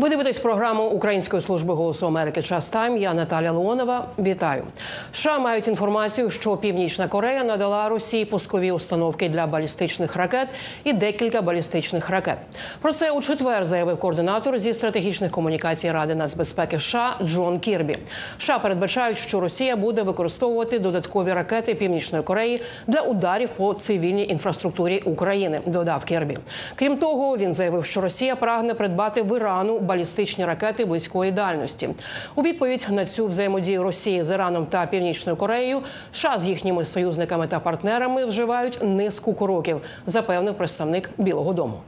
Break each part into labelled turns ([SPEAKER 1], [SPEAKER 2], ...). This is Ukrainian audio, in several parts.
[SPEAKER 1] Ви дивитесь програму Української служби голосу Америки Час Тайм. Я Наталя Леонова. Вітаю. США мають інформацію, що Північна Корея надала Росії пускові установки для балістичних ракет і декілька балістичних ракет. Про це у четвер заявив координатор зі стратегічних комунікацій Ради нацбезпеки США Джон Кірбі. США передбачають, що Росія буде використовувати додаткові ракети Північної Кореї для ударів по цивільній інфраструктурі України. Додав Кірбі. Крім того, він заявив, що Росія прагне придбати в Ірану балістичні ракети близької дальності. У відповідь на цю взаємодію Росії з Іраном та Північною Кореєю США з їхніми союзниками та партнерами вживають низку кроків, запевнив представник Білого Дому.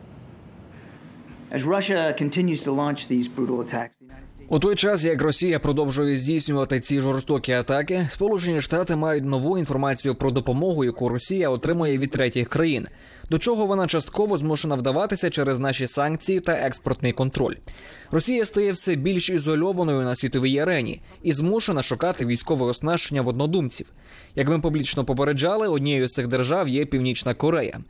[SPEAKER 2] As Russia continues to launch these brutal attacks, the United States
[SPEAKER 3] У той час, як Росія продовжує здійснювати ці жорстокі атаки, Сполучені Штати мають нову інформацію про допомогу, яку Росія отримує від третіх країн. До чого вона частково змушена вдаватися через наші санкції та експортний контроль. Росія стає все більш ізольованою на світовій арені і змушена шукати військове оснащення в однодумців. Як ми публічно попереджали, однією з цих держав є Північна Корея.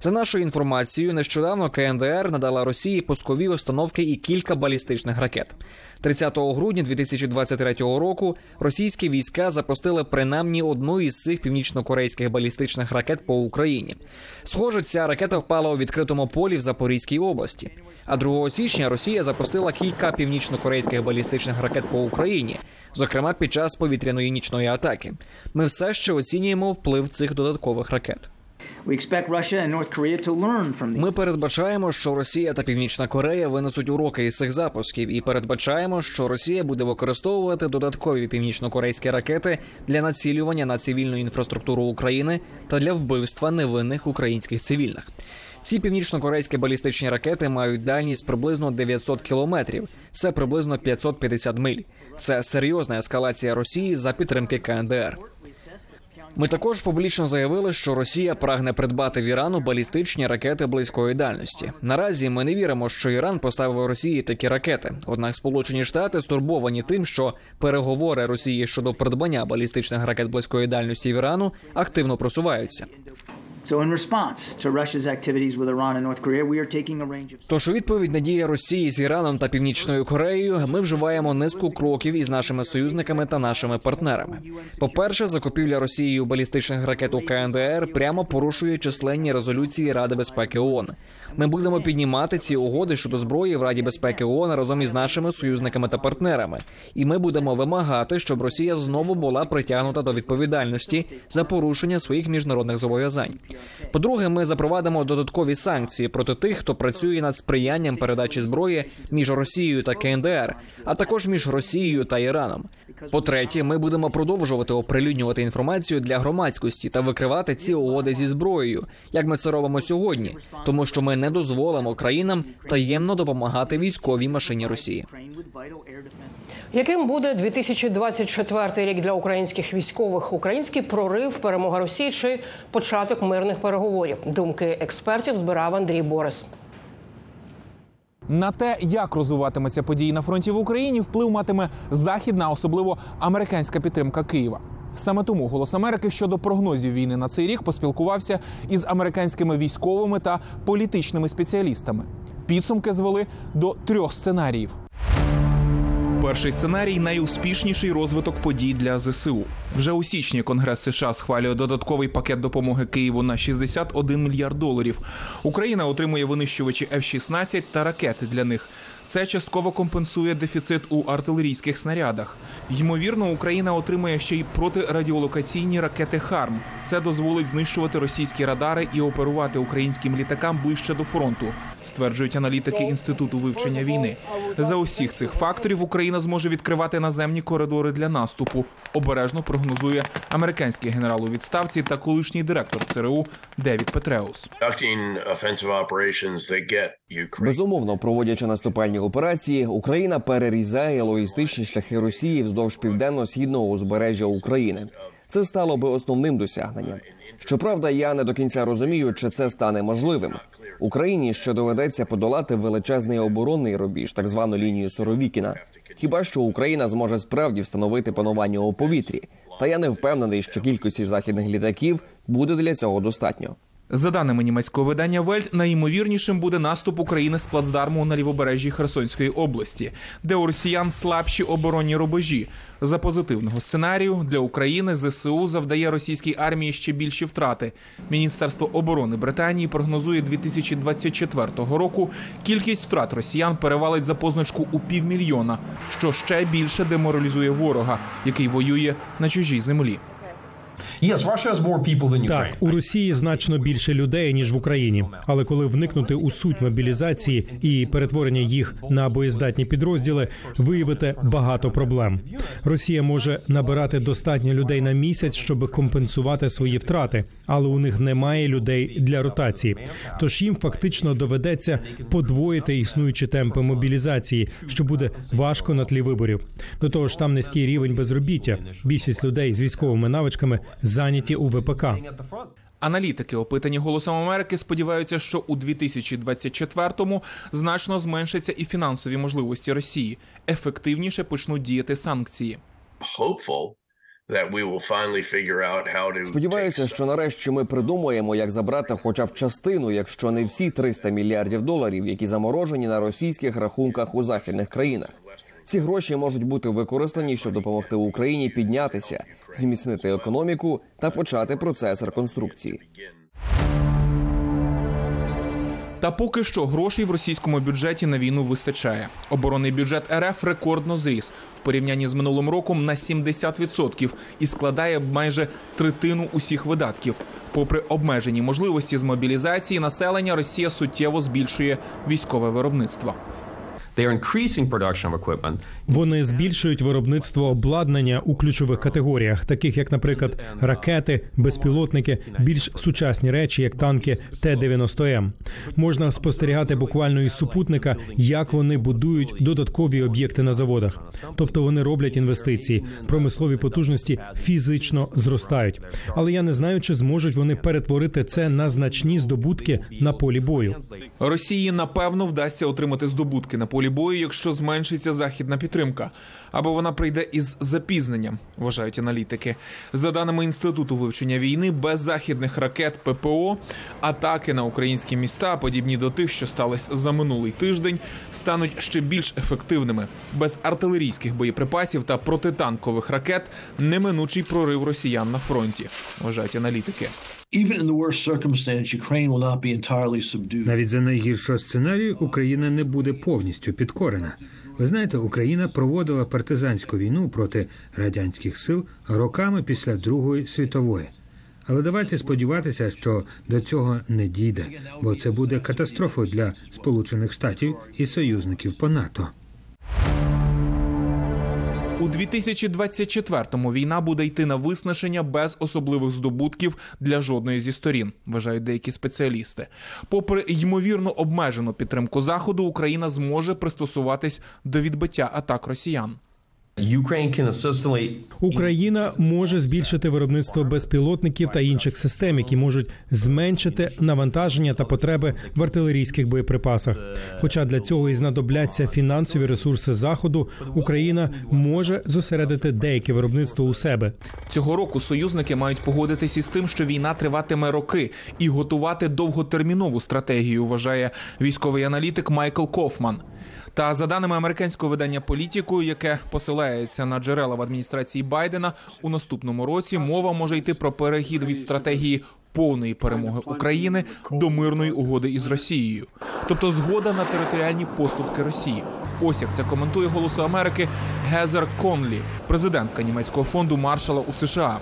[SPEAKER 3] За нашою інформацією, нещодавно КНДР надала Росії пускові установки і кілька балістичних ракет. 30 грудня 2023 року російські війська запустили принаймні одну із цих північно-корейських балістичних ракет по Україні. Схоже, ця ракета впала у відкритому полі в Запорізькій області. А 2 січня Росія запустила кілька північно-корейських балістичних ракет по Україні, зокрема під час повітряної нічної атаки. Ми все ще оцінюємо вплив цих додаткових ракет. Ми передбачаємо, що Росія та Північна Корея винесуть уроки із цих запусків, і передбачаємо, що Росія буде використовувати додаткові північно-корейські ракети для націлювання на цивільну інфраструктуру України та для вбивства невинних українських цивільних. Ці північно-корейські балістичні ракети мають дальність приблизно 900 кілометрів. Це приблизно 550 миль. Це серйозна ескалація Росії за підтримки КНДР. Ми також публічно заявили, що Росія прагне придбати в Ірану балістичні ракети близької дальності. Наразі ми не віримо, що Іран поставив Росії такі ракети. Однак Сполучені Штати стурбовані тим, що переговори Росії щодо придбання балістичних ракет близької дальності в Ірану активно просуваються. Тож у відповідь на дії Росії з Іраном та Північною Кореєю ми вживаємо низку кроків із нашими союзниками та нашими партнерами. По-перше, закупівля Росією балістичних ракет у КНДР прямо порушує численні резолюції Ради безпеки ООН. Ми будемо піднімати ці угоди щодо зброї в Раді безпеки ООН разом із нашими союзниками та партнерами. І ми будемо вимагати, щоб Росія знову була притягнута до відповідальності за порушення своїх міжнародних зобов'язань. По-друге, ми запровадимо додаткові санкції проти тих, хто працює над сприянням передачі зброї між Росією та КНДР, а також між Росією та Іраном. По-третє, ми будемо продовжувати оприлюднювати інформацію для громадськості та викривати ці угоди зі зброєю, як ми це робимо сьогодні, тому що ми не дозволимо країнам таємно допомагати військовій машині Росії.
[SPEAKER 1] Яким буде 2024 рік для українських військових? Український прорив, перемога Росії чи початок мирних переговорів? Думки експертів збирав Андрій Борис.
[SPEAKER 4] На те, як розвиватимуться події на фронті в Україні, вплив матиме західна, особливо американська підтримка Києва. Саме тому голос Америки щодо прогнозів війни на цей рік поспілкувався із американськими військовими та політичними спеціалістами. Підсумки звели до трьох сценаріїв. Перший сценарій найуспішніший розвиток подій для ЗСУ. Вже у січні Конгрес США схвалює додатковий пакет допомоги Києву на 61 мільярд доларів. Україна отримує винищувачі F-16 та ракети для них. Це частково компенсує дефіцит у артилерійських снарядах. Ймовірно, Україна отримає ще й протирадіолокаційні ракети ХАРМ. Це дозволить знищувати російські радари і оперувати українським літакам ближче до фронту, стверджують аналітики інституту вивчення війни. За усіх цих факторів Україна зможе відкривати наземні коридори для наступу. Обережно прогнозує американський генерал у відставці та колишній директор ЦРУ Девід Петреус.
[SPEAKER 5] Безумовно, проводячи наступальні операції, Україна перерізає логістичні шляхи Росії вздовж південно-східного узбережжя України. Це стало би основним досягненням. Щоправда, я не до кінця розумію, чи це стане можливим. Україні ще доведеться подолати величезний оборонний рубіж, так звану лінію Соровікіна. Хіба що Україна зможе справді встановити панування у повітрі? Та я не впевнений, що кількості західних літаків буде для цього достатньо.
[SPEAKER 4] За даними німецького видання Вельт, найімовірнішим буде наступ України з плацдарму на лівобережжі Херсонської області, де у росіян слабші оборонні рубежі. За позитивного сценарію для України ЗСУ завдає російській армії ще більші втрати. Міністерство оборони Британії прогнозує 2024 року кількість втрат росіян перевалить за позначку у півмільйона, що ще більше деморалізує ворога, який воює на чужій землі.
[SPEAKER 6] Yes, Russia has more people than Ukraine.
[SPEAKER 7] Так, у Росії значно більше людей ніж в Україні. Але коли вникнути у суть мобілізації і перетворення їх на боєздатні підрозділи, виявите багато проблем. Росія може набирати достатньо людей на місяць, щоб компенсувати свої втрати, але у них немає людей для ротації. Тож їм фактично доведеться подвоїти існуючі темпи мобілізації, що буде важко на тлі виборів. До того ж, там низький рівень безробіття. Більшість людей з військовими навичками зайняті у ВПК.
[SPEAKER 4] Аналітики, опитані голосом Америки, сподіваються, що у 2024-му значно зменшаться і фінансові можливості Росії. Ефективніше почнуть діяти санкції.
[SPEAKER 5] Сподіваюся, що нарешті ми придумаємо, як забрати хоча б частину, якщо не всі 300 мільярдів доларів, які заморожені на російських рахунках у західних країнах. Ці гроші можуть бути використані, щоб допомогти Україні піднятися, зміцнити економіку та почати процес реконструкції.
[SPEAKER 4] Та поки що грошей в російському бюджеті на війну вистачає. Оборонний бюджет РФ рекордно зріс в порівнянні з минулим роком на 70% і складає майже третину усіх видатків. Попри обмежені можливості з мобілізації населення, Росія суттєво збільшує військове виробництво.
[SPEAKER 6] They are increasing production of equipment.
[SPEAKER 7] Вони збільшують виробництво обладнання у ключових категоріях, таких як, наприклад, ракети, безпілотники, більш сучасні речі, як танки Т-90М. Можна спостерігати буквально із супутника, як вони будують додаткові об'єкти на заводах. Тобто вони роблять інвестиції, промислові потужності фізично зростають. Але я не знаю, чи зможуть вони перетворити це на значні здобутки на полі бою.
[SPEAKER 4] Росії напевно вдасться отримати здобутки на полі бою, якщо зменшиться західна підтримка, або вона прийде із запізненням, вважають аналітики. За даними інституту вивчення війни, без західних ракет ППО атаки на українські міста, подібні до тих, що стались за минулий тиждень, стануть ще більш ефективними. Без артилерійських боєприпасів та протитанкових ракет неминучий прорив росіян на фронті, вважають аналітики.
[SPEAKER 8] Навіть за найгіршого сценарію Україна не буде повністю підкорена. Ви знаєте, Україна проводила партизанську війну проти радянських сил роками після Другої світової. Але давайте сподіватися, що до цього не дійде, бо це буде катастрофою для Сполучених Штатів і союзників по НАТО.
[SPEAKER 4] У 2024-му війна буде йти на виснаження без особливих здобутків для жодної зі сторін, вважають деякі спеціалісти. Попри ймовірно обмежену підтримку заходу, Україна зможе пристосуватись до відбиття атак росіян.
[SPEAKER 6] Ukraine can assistantly
[SPEAKER 7] Україна може збільшити виробництво безпілотників та інших систем, які можуть зменшити навантаження та потреби в артилерійських боєприпасах. Хоча для цього і знадобляться фінансові ресурси заходу, Україна може зосередити деяке виробництво у себе.
[SPEAKER 4] Цього року союзники мають погодитись із тим, що війна триватиме роки, і готувати довготермінову стратегію, вважає військовий аналітик Майкл Кофман. Та за даними американського видання політику, яке посилається на джерела в адміністрації Байдена, у наступному році мова може йти про перехід від стратегії повної перемоги України до мирної угоди із Росією, тобто згода на територіальні поступки Росії. Ось як це коментує голосу Америки Гезер Конлі, президентка німецького фонду Маршала у США.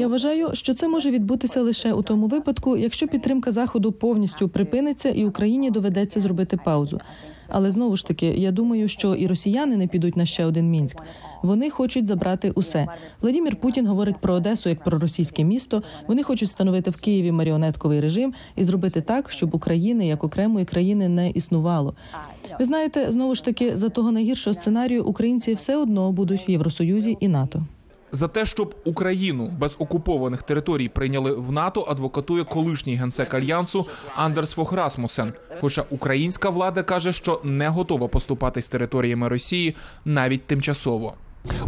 [SPEAKER 9] Я вважаю, що це може відбутися лише у тому випадку, якщо підтримка заходу повністю припиниться, і Україні доведеться зробити паузу. Але знову ж таки, я думаю, що і росіяни не підуть на ще один мінськ. Вони хочуть забрати усе. Владімір Путін говорить про Одесу як про російське місто. Вони хочуть встановити в Києві маріонетковий режим і зробити так, щоб України як окремої країни не існувало. Ви знаєте, знову ж таки, за того найгіршого сценарію українці все одно будуть в Євросоюзі і НАТО.
[SPEAKER 4] За те, щоб Україну без окупованих територій прийняли в НАТО, адвокатує колишній генсек альянсу Андерс Фох Расмусен. Хоча українська влада каже, що не готова поступати з територіями Росії навіть тимчасово.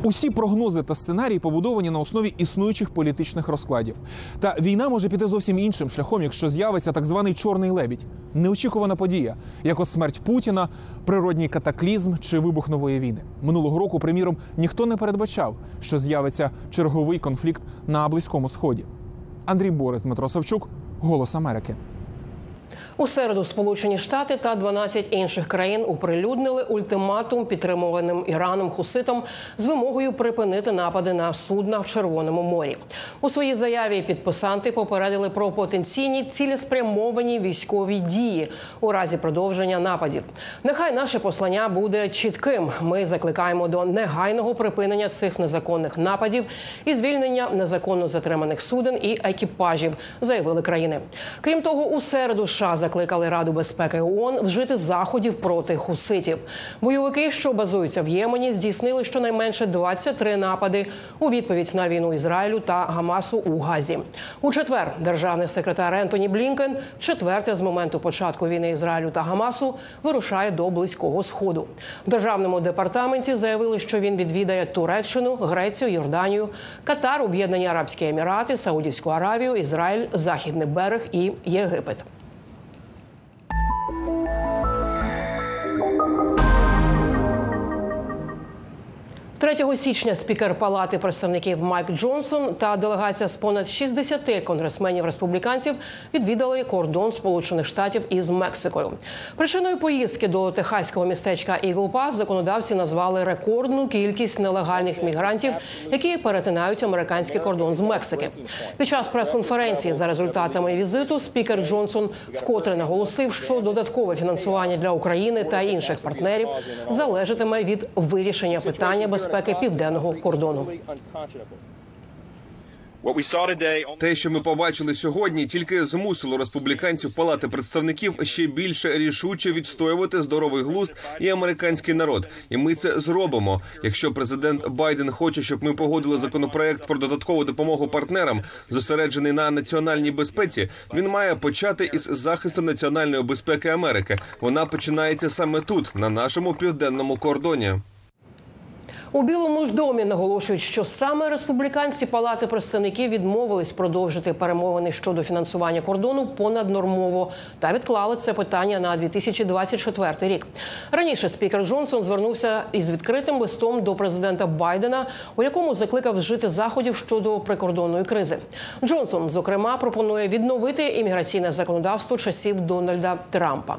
[SPEAKER 4] Усі прогнози та сценарії побудовані на основі існуючих політичних розкладів. Та війна може піти зовсім іншим шляхом, якщо з'явиться так званий чорний лебідь, неочікувана подія, як от смерть Путіна, природній катаклізм чи вибух нової війни. Минулого року, приміром, ніхто не передбачав, що з'явиться черговий конфлікт на близькому сході. Андрій Борис, Дмитро Савчук, Голос Америки.
[SPEAKER 1] У середу Сполучені Штати та 12 інших країн оприлюднили ультиматум підтримуваним Іраном хуситам з вимогою припинити напади на судна в Червоному морі. У своїй заяві підписанти попередили про потенційні цілеспрямовані військові дії у разі продовження нападів. Нехай наше послання буде чітким. Ми закликаємо до негайного припинення цих незаконних нападів і звільнення незаконно затриманих суден і екіпажів, заявили країни. Крім того, у середу США закликали Раду безпеки ООН вжити заходів проти хуситів. Бойовики, що базуються в Ємені, здійснили щонайменше 23 напади у відповідь на війну Ізраїлю та Гамасу у Газі. У четвер державний секретар Ентоні Блінкен, четверте з моменту початку війни Ізраїлю та Гамасу, вирушає до близького сходу. В державному департаменті заявили, що він відвідає Туреччину, Грецію, Йорданію, Катар, Об'єднані Арабські Емірати, Саудівську Аравію, Ізраїль, Західний берег і Єгипет. 3 січня спікер Палати представників Майк Джонсон та делегація з понад 60 конгресменів республіканців відвідали кордон Сполучених Штатів із Мексикою. Причиною поїздки до техаського містечка Ігл Пас законодавці назвали рекордну кількість нелегальних мігрантів, які перетинають американський кордон з Мексики. Під час прес-конференції за результатами візиту спікер Джонсон вкотре наголосив, що додаткове фінансування для України та інших партнерів залежатиме від вирішення питання безпеки південного кордону.
[SPEAKER 10] Те, що ми побачили сьогодні, тільки змусило республіканців Палати представників ще більше рішуче відстоювати здоровий глузд і американський народ. І ми це зробимо. Якщо президент Байден хоче, щоб ми погодили законопроект про додаткову допомогу партнерам, зосереджений на національній безпеці, він має почати із захисту національної безпеки Америки. Вона починається саме тут, на нашому південному кордоні.
[SPEAKER 1] У Білому ж домі наголошують, що саме республіканці Палати представників відмовились продовжити перемовини щодо фінансування кордону понаднормово та відклали це питання на 2024 рік. Раніше спікер Джонсон звернувся із відкритим листом до президента Байдена, у якому закликав вжити заходів щодо прикордонної кризи. Джонсон, зокрема, пропонує відновити імміграційне законодавство часів Дональда Трампа.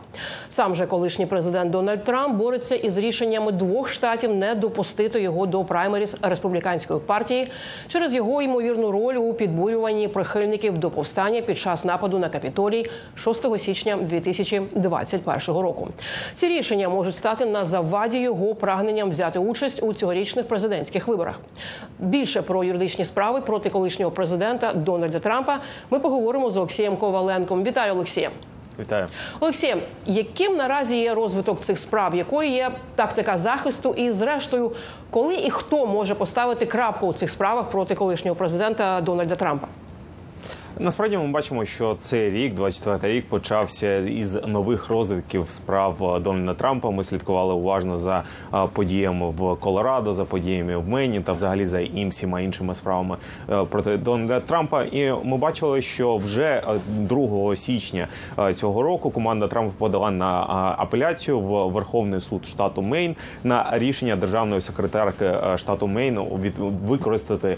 [SPEAKER 1] Сам же колишній президент Дональд Трамп бореться із рішеннями двох штатів не допустити його до праймеріс республіканської партії через його ймовірну роль у підбурюванні прихильників до повстання під час нападу на капітолій 6 січня 2021 року. Ці рішення можуть стати на заваді його прагненням взяти участь у цьогорічних президентських виборах. Більше про юридичні справи проти колишнього президента Дональда Трампа ми поговоримо з Олексієм Коваленком. Вітаю, Олексія.
[SPEAKER 11] Вітаю,
[SPEAKER 1] Олексія. Яким наразі є розвиток цих справ? Якою є тактика захисту? І, зрештою, коли і хто може поставити крапку у цих справах проти колишнього президента Дональда Трампа?
[SPEAKER 11] Насправді ми бачимо, що цей рік, 24-й рік, почався із нових розвитків справ Дональда Трампа. Ми слідкували уважно за подіями в Колорадо, за подіями в Мені та взагалі за імсіма іншими справами е, проти Дональда Трампа. І ми бачили, що вже 2 січня е, цього року команда Трампа подала на апеляцію в Верховний суд штату Мейн на рішення державної секретарки е, штату Мейн від використати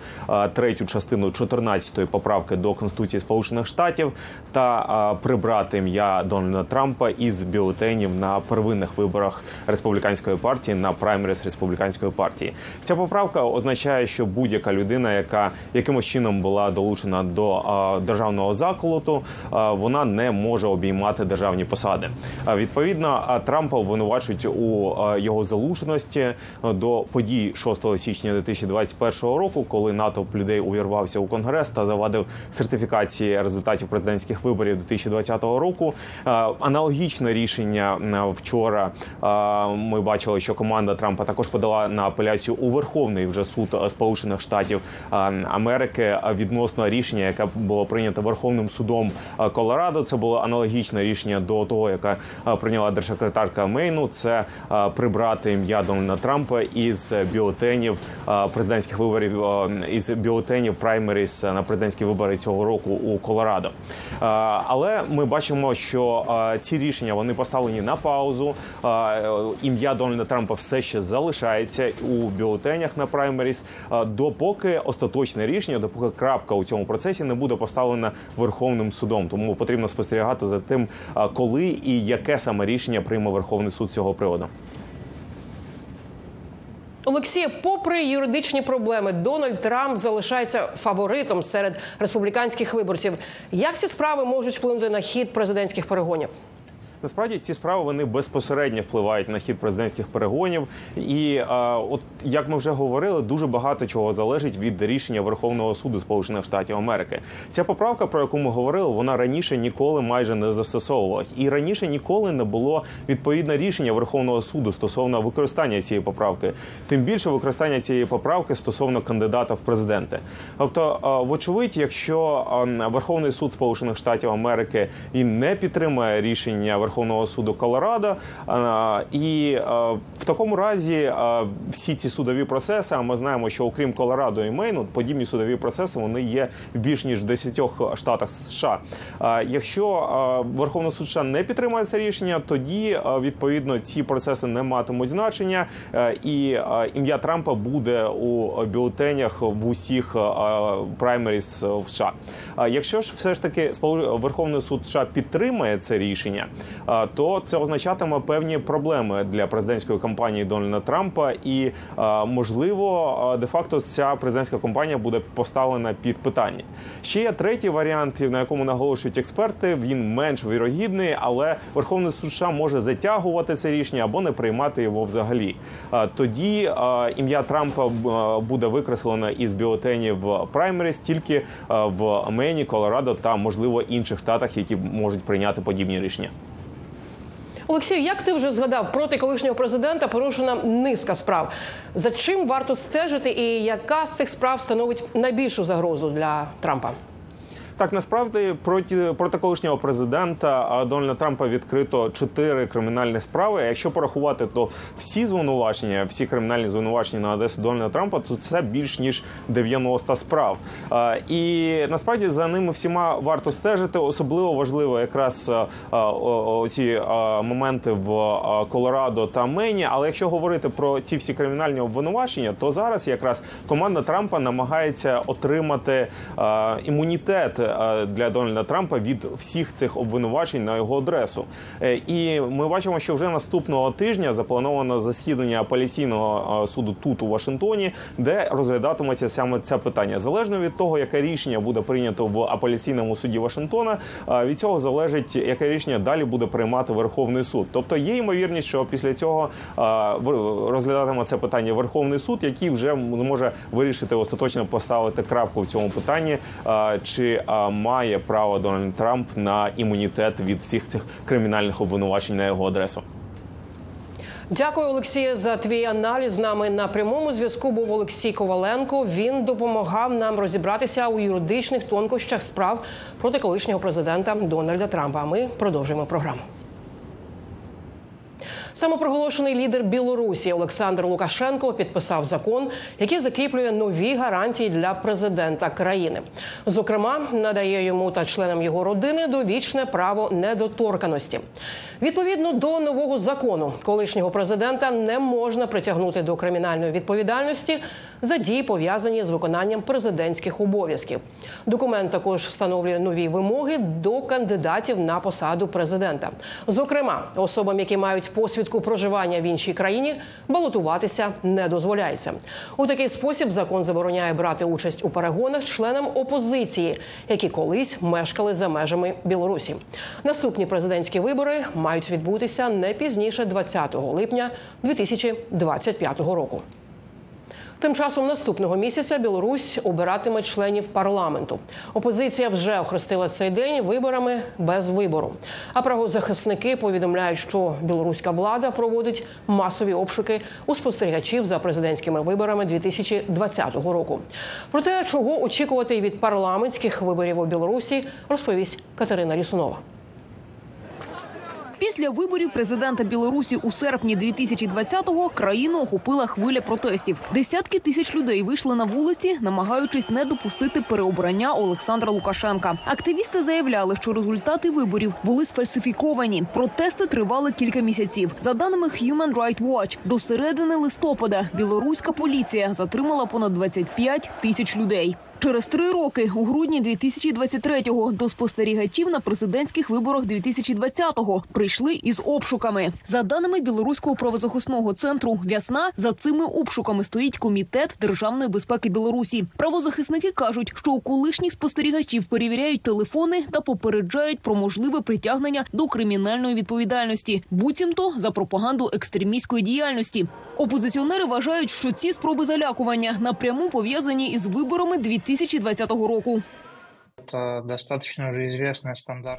[SPEAKER 11] третю частину 14-ї поправки до конституції. Конституції Сполучених Штатів та прибрати ім'я Дональда Трампа із бюлетенів на первинних виборах республіканської партії на праймеріс республіканської партії. Ця поправка означає, що будь-яка людина, яка якимось чином була долучена до державного заколоту, вона не може обіймати державні посади. Відповідно, Трампа обвинувачують у його залученості до подій 6 січня 2021 року, коли НАТО людей увірвався у конгрес та завадив сертифікат публікації результатів президентських виборів 2020 року. Е, Аналогічне рішення вчора е, ми бачили, що команда Трампа також подала на апеляцію у Верховний вже суд Сполучених Штатів е, Америки відносно рішення, яке було прийнято Верховним судом Колорадо. Це було аналогічне рішення до того, яке прийняла держсекретарка Мейну. Це прибрати ім'я Дональда Трампа із бюлетенів президентських виборів із бюлетенів праймеріс на президентські вибори цього року у Колорадо. Але ми бачимо, що ці рішення вони поставлені на паузу. Ім'я Дональда Трампа все ще залишається у бюлетенях на праймеріс, допоки остаточне рішення, допоки крапка у цьому процесі не буде поставлена Верховним судом. Тому потрібно спостерігати за тим, коли і яке саме рішення прийме Верховний суд цього приводу.
[SPEAKER 1] Олексія, попри юридичні проблеми, Дональд Трамп залишається фаворитом серед республіканських виборців. Як ці справи можуть вплинути на хід президентських перегонів?
[SPEAKER 11] Насправді ці справи вони безпосередньо впливають на хід президентських перегонів, і е, от як ми вже говорили, дуже багато чого залежить від рішення Верховного суду Сполучених Штатів Америки. Ця поправка, про яку ми говорили, вона раніше ніколи майже не застосовувалась, і раніше ніколи не було відповідне рішення Верховного суду стосовно використання цієї поправки. Тим більше використання цієї поправки стосовно кандидата в президенти. Тобто, е, вочевидь, якщо е, Верховний суд Сполучених Штатів Америки він не підтримує рішення Верховного суду Колорадо, і в такому разі всі ці судові процеси, а ми знаємо, що окрім Колорадо і Мейну, подібні судові процеси вони є в більш ніж 10 штатах США. Якщо Верховний суд США не підтримує це рішення, тоді відповідно ці процеси не матимуть значення, і ім'я Трампа буде у бюлетенях в усіх праймеріс в США. Якщо ж все ж таки Верховний суд США підтримає це рішення, то це означатиме певні проблеми для президентської кампанії Дональда Трампа, і можливо, е, де-факто ця президентська кампанія буде поставлена під питання. Ще є третій варіант, на якому наголошують експерти. Він менш вірогідний, але Верховний суд США може затягувати це рішення або не приймати його взагалі. Тоді ім'я Трампа буде викреслено із бюлетенів праймеріс тільки в Мені, Колорадо та можливо інших штатах, які можуть прийняти подібні рішення.
[SPEAKER 1] Олексій, як ти вже згадав, проти колишнього президента порушена низка справ. За чим варто стежити, і яка з цих справ становить найбільшу загрозу для Трампа?
[SPEAKER 11] Так, насправді проти проти колишнього президента Дональда Трампа відкрито чотири кримінальні справи. Якщо порахувати, то всі звинувачення, всі кримінальні звинувачення на адресу Дональда Трампа, то це більш ніж 90 справ. І насправді за ними всіма варто стежити. Особливо важливо якраз ці моменти в Колорадо та Мені. Але якщо говорити про ці всі кримінальні обвинувачення, то зараз якраз команда Трампа намагається отримати імунітет для Дональда Трампа від всіх цих обвинувачень на його адресу. Е, І ми бачимо, що вже наступного тижня заплановано засідання апеляційного е, суду тут у Вашингтоні, де розглядатиметься саме це питання. Залежно від того, яке рішення буде прийнято в апеляційному суді Вашингтона, е, від цього залежить, яке рішення далі буде приймати Верховний суд. Тобто є ймовірність, що після цього е, розглядатиме це питання Верховний суд, який вже зможе вирішити остаточно поставити крапку в цьому питанні, е, чи е, має право Дональд Трамп на імунітет від всіх цих кримінальних обвинувачень на його адресу.
[SPEAKER 1] Дякую, Олексія, за твій аналіз. З нами на прямому зв'язку був Олексій Коваленко. Він допомагав нам розібратися у юридичних тонкощах справ проти колишнього президента Дональда Трампа. А ми продовжуємо програму. Самопроголошений лідер Білорусі Олександр Лукашенко підписав закон, який закріплює нові гарантії для президента країни. Зокрема, надає йому та членам його родини довічне право недоторканості. Відповідно до нового закону, колишнього президента не можна притягнути до кримінальної відповідальності за дії, пов'язані з виконанням президентських обов'язків. Документ також встановлює нові вимоги до кандидатів на посаду президента. Зокрема, особам, які мають посвідку проживання в іншій країні, балотуватися не дозволяється. У такий спосіб закон забороняє брати участь у перегонах членам опозиції, які колись мешкали за межами Білорусі. Наступні президентські вибори мають відбутися не пізніше 20 липня 2025 року. Тим часом наступного місяця Білорусь обиратиме членів парламенту. Опозиція вже охрестила цей день виборами без вибору. А правозахисники повідомляють, що білоруська влада проводить масові обшуки у спостерігачів за президентськими виборами 2020 року. Про те, чого очікувати від парламентських виборів у Білорусі, розповість Катерина Лісунова.
[SPEAKER 12] Після виборів президента Білорусі у серпні 2020-го країну охопила хвиля протестів. Десятки тисяч людей вийшли на вулиці, намагаючись не допустити переобрання Олександра Лукашенка. Активісти заявляли, що результати виборів були сфальсифіковані. Протести тривали кілька місяців. За даними Human Rights Watch, до середини листопада білоруська поліція затримала понад 25 тисяч людей. Через три роки, у грудні 2023-го, до спостерігачів на президентських виборах 2020-го прийшли із обшуками. За даними білоруського правозахисного центру Вясна, за цими обшуками стоїть комітет державної безпеки Білорусі. Правозахисники кажуть, що у колишніх спостерігачів перевіряють телефони та попереджають про можливе притягнення до кримінальної відповідальності, буцімто за пропаганду екстремістської діяльності. Опозиціонери вважають, що ці спроби залякування напряму пов'язані із виборами 2020 року.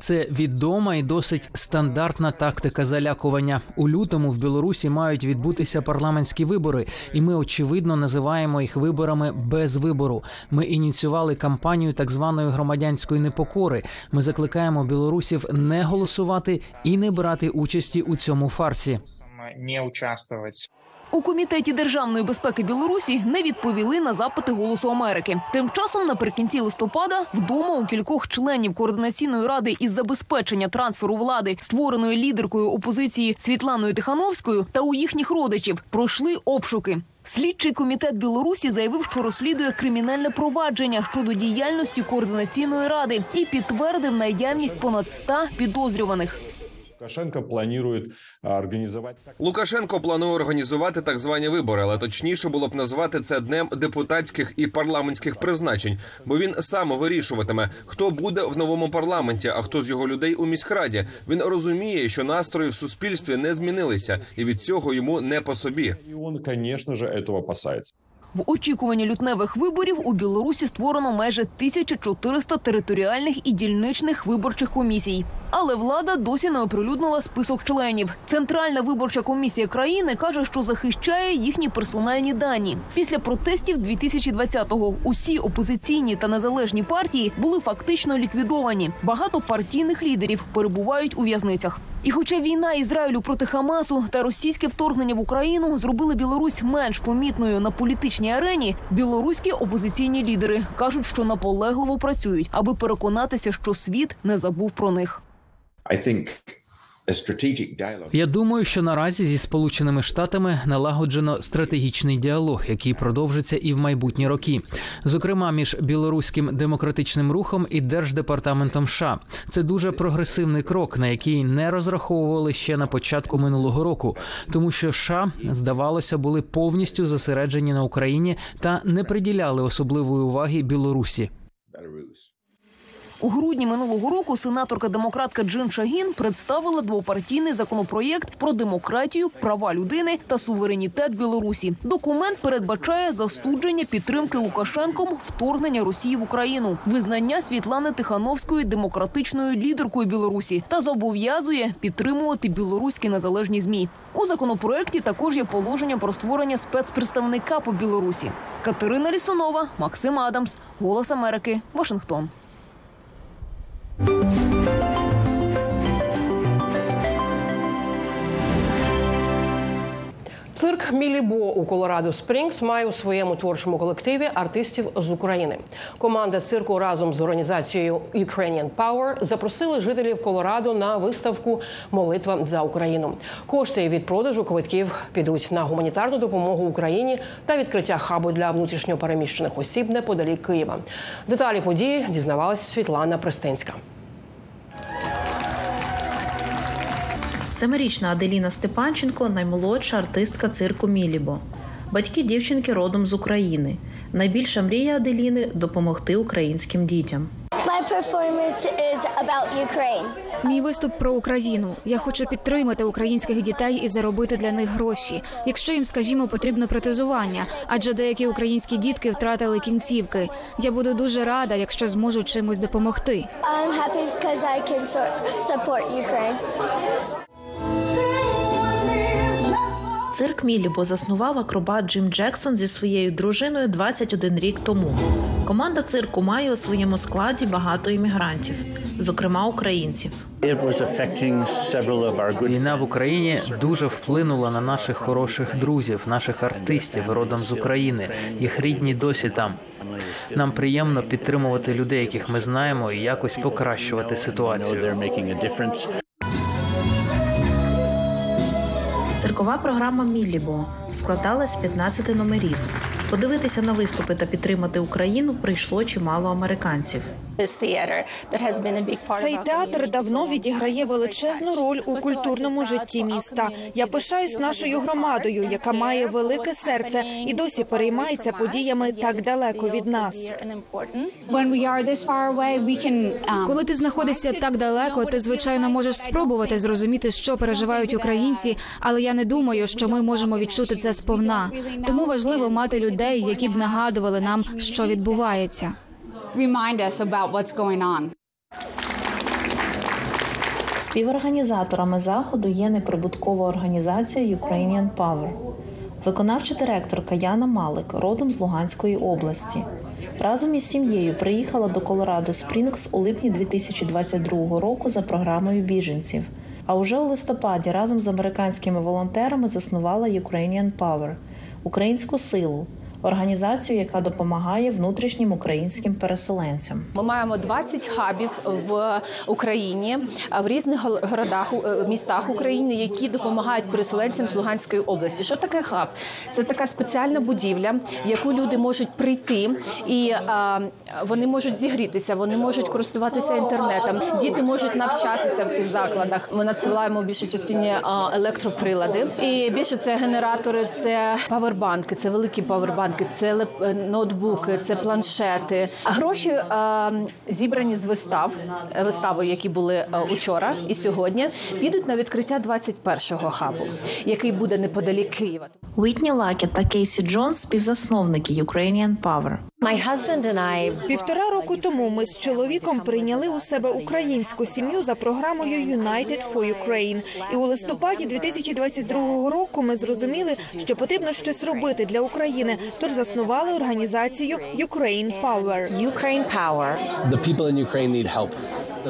[SPEAKER 13] Це
[SPEAKER 14] відома і досить стандартна тактика залякування. У лютому в Білорусі мають відбутися парламентські вибори, і ми очевидно називаємо їх виборами без вибору. Ми ініціювали кампанію так званої громадянської непокори. Ми закликаємо білорусів не голосувати і не брати участі у цьому фарсі.
[SPEAKER 13] Не участвувати.
[SPEAKER 12] У комітеті державної безпеки Білорусі не відповіли на запити Голосу Америки. Тим часом, наприкінці листопада, вдома у кількох членів координаційної ради із забезпечення трансферу влади, створеної лідеркою опозиції Світланою Тихановською, та у їхніх родичів пройшли обшуки. Слідчий комітет Білорусі заявив, що розслідує кримінальне провадження щодо діяльності координаційної ради і підтвердив наявність понад 100 підозрюваних.
[SPEAKER 15] Лукашенко планує організувати
[SPEAKER 10] Лукашенко планує організувати так звані вибори, але точніше було б назвати це днем депутатських і парламентських призначень, бо він сам вирішуватиме, хто буде в новому парламенті, а хто з його людей у міськраді. Він розуміє, що настрої в суспільстві не змінилися, і від цього йому не по собі.
[SPEAKER 15] І він, звісно ж, цього опасається.
[SPEAKER 12] В очікуванні лютневих виборів у Білорусі створено майже 1400 територіальних і дільничних виборчих комісій. Але влада досі не оприлюднила список членів. Центральна виборча комісія країни каже, що захищає їхні персональні дані. Після протестів 2020-го усі опозиційні та незалежні партії були фактично ліквідовані. Багато партійних лідерів перебувають у в'язницях. І, хоча війна Ізраїлю проти Хамасу та російське вторгнення в Україну зробили Білорусь менш помітною на політичній арені, білоруські опозиційні лідери кажуть, що наполегливо працюють, аби переконатися, що світ не забув про них.
[SPEAKER 14] Я думаю, що наразі зі сполученими штатами налагоджено стратегічний діалог, який продовжиться і в майбутні роки, зокрема між білоруським демократичним рухом і держдепартаментом США. Це дуже прогресивний крок, на який не розраховували ще на початку минулого року, тому що США, здавалося, були повністю зосереджені на Україні та не приділяли особливої уваги Білорусі.
[SPEAKER 12] У грудні минулого року сенаторка-демократка Джин Шагін представила двопартійний законопроєкт про демократію, права людини та суверенітет Білорусі. Документ передбачає засудження підтримки Лукашенком вторгнення Росії в Україну, визнання Світлани Тихановської демократичною лідеркою Білорусі та зобов'язує підтримувати білоруські незалежні змі. У законопроєкті також є положення про створення спецпредставника по Білорусі. Катерина Лісунова, Максим Адамс, Голос Америки, Вашингтон.
[SPEAKER 1] Цирк Мілібо у Колорадо Спрінгс має у своєму творчому колективі артистів з України. Команда цирку разом з організацією Ukrainian Power запросили жителів Колорадо на виставку Молитва за Україну. Кошти від продажу квитків підуть на гуманітарну допомогу Україні та відкриття хабу для внутрішньопереміщених осіб неподалік Києва. Деталі події дізнавалася Світлана Престинська.
[SPEAKER 16] Семирічна Аделіна Степанченко наймолодша артистка цирку Мілібо. Батьки дівчинки родом з України. Найбільша мрія Аделіни допомогти українським дітям.
[SPEAKER 17] Мій виступ про Україну. Я хочу підтримати українських дітей і заробити для них гроші. Якщо їм, скажімо, потрібно протезування, адже деякі українські дітки втратили кінцівки. Я буду дуже рада, якщо зможу чимось допомогти.
[SPEAKER 18] I'm happy because I can support Ukraine.
[SPEAKER 16] Цирк Мілібо заснував акробат Джим Джексон зі своєю дружиною 21 рік тому. Команда цирку має у своєму складі багато іммігрантів, зокрема українців.
[SPEAKER 14] Війна в Україні дуже вплинула на наших хороших друзів, наших артистів родом з України. Їх рідні досі там. Нам приємно підтримувати людей, яких ми знаємо, і якось покращувати ситуацію.
[SPEAKER 16] Циркова програма Мілібо складалась з 15 номерів. Подивитися на виступи та підтримати Україну прийшло чимало американців.
[SPEAKER 19] Цей театр давно відіграє величезну роль у культурному житті міста. Я пишаюсь нашою громадою, яка має велике серце і досі переймається подіями так далеко від нас.
[SPEAKER 17] Коли ти знаходишся так далеко, ти звичайно можеш спробувати зрозуміти, що переживають українці, але я не думаю, що ми можемо відчути це сповна. Тому важливо мати людей, які б нагадували нам, що відбувається.
[SPEAKER 20] Remind us about what's going on.
[SPEAKER 16] Співорганізаторами заходу є неприбуткова організація Ukrainian Power. Виконавча директорка Яна Малик, родом з Луганської області. Разом із сім'єю приїхала до Колорадо Спрінгс у липні 2022 року за програмою біженців. А уже у листопаді разом з американськими волонтерами заснувала Ukrainian Power – українську силу організацію, яка допомагає внутрішнім українським переселенцям.
[SPEAKER 21] Ми маємо 20 хабів в Україні в різних городах містах України, які допомагають переселенцям з Луганської області. Що таке хаб? Це така спеціальна будівля, в яку люди можуть прийти, і а, вони можуть зігрітися, вони можуть користуватися інтернетом. Діти можуть навчатися в цих закладах. Ми надсилаємо в більшій частині електроприлади, і більше це генератори, це павербанки, це великі павербанки. Це ноутбуки, це планшети. Гроші е, зібрані з вистав, вистави, які були е, учора і сьогодні, підуть на відкриття 21-го хабу, який буде неподалік Києва.
[SPEAKER 16] Уітні Лакет та Кейсі Джонс – співзасновники Ukrainian Power.
[SPEAKER 19] Півтора року тому ми з чоловіком прийняли у себе українську сім'ю за програмою United for Ukraine. І у листопаді 2022 року ми зрозуміли, що потрібно щось робити для України. Тож заснували організацію Ukraine Power.
[SPEAKER 22] Ukraine Power.
[SPEAKER 23] The people in Ukraine need help.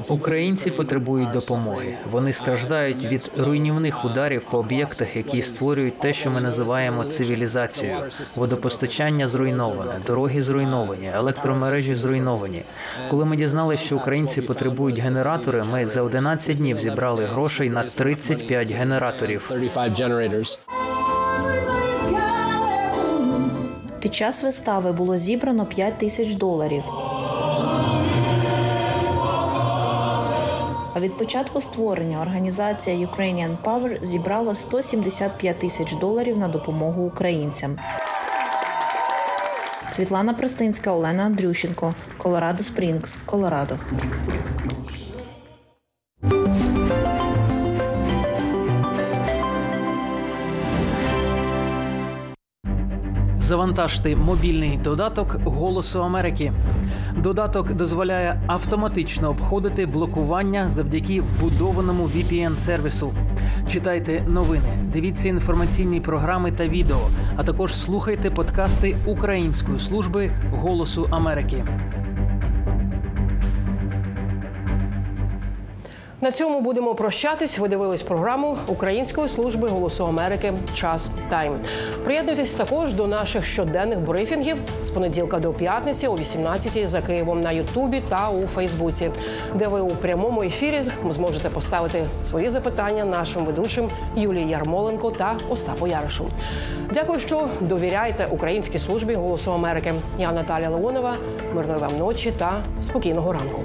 [SPEAKER 14] Українці потребують допомоги. Вони страждають від руйнівних ударів по об'єктах, які створюють те, що ми називаємо цивілізацією. Водопостачання зруйноване, дороги зруйновані, електромережі зруйновані. Коли ми дізналися, що українці потребують генератори, ми за 11 днів зібрали грошей на 35 генераторів.
[SPEAKER 16] Під час вистави було зібрано 5 тисяч доларів. А від початку створення організація Ukrainian Power зібрала 175 тисяч доларів на допомогу українцям. Світлана Пристинська, Олена Андрющенко, Колорадо Спрінгс, Колорадо.
[SPEAKER 14] Завантажте мобільний додаток Голосу Америки. Додаток дозволяє автоматично обходити блокування завдяки вбудованому vpn сервісу Читайте новини, дивіться інформаційні програми та відео, а також слухайте подкасти Української служби Голосу Америки.
[SPEAKER 1] На цьому будемо прощатись. Ви дивились програму Української служби голосу Америки. Час тайм. Приєднуйтесь також до наших щоденних брифінгів з понеділка до п'ятниці о 18-й за Києвом на Ютубі та у Фейсбуці, де ви у прямому ефірі зможете поставити свої запитання нашим ведучим Юлії Ярмоленко та Остапу Яришу. Дякую, що довіряєте Українській службі голосу Америки. Я Наталя Леонова. Мирної вам ночі та спокійного ранку.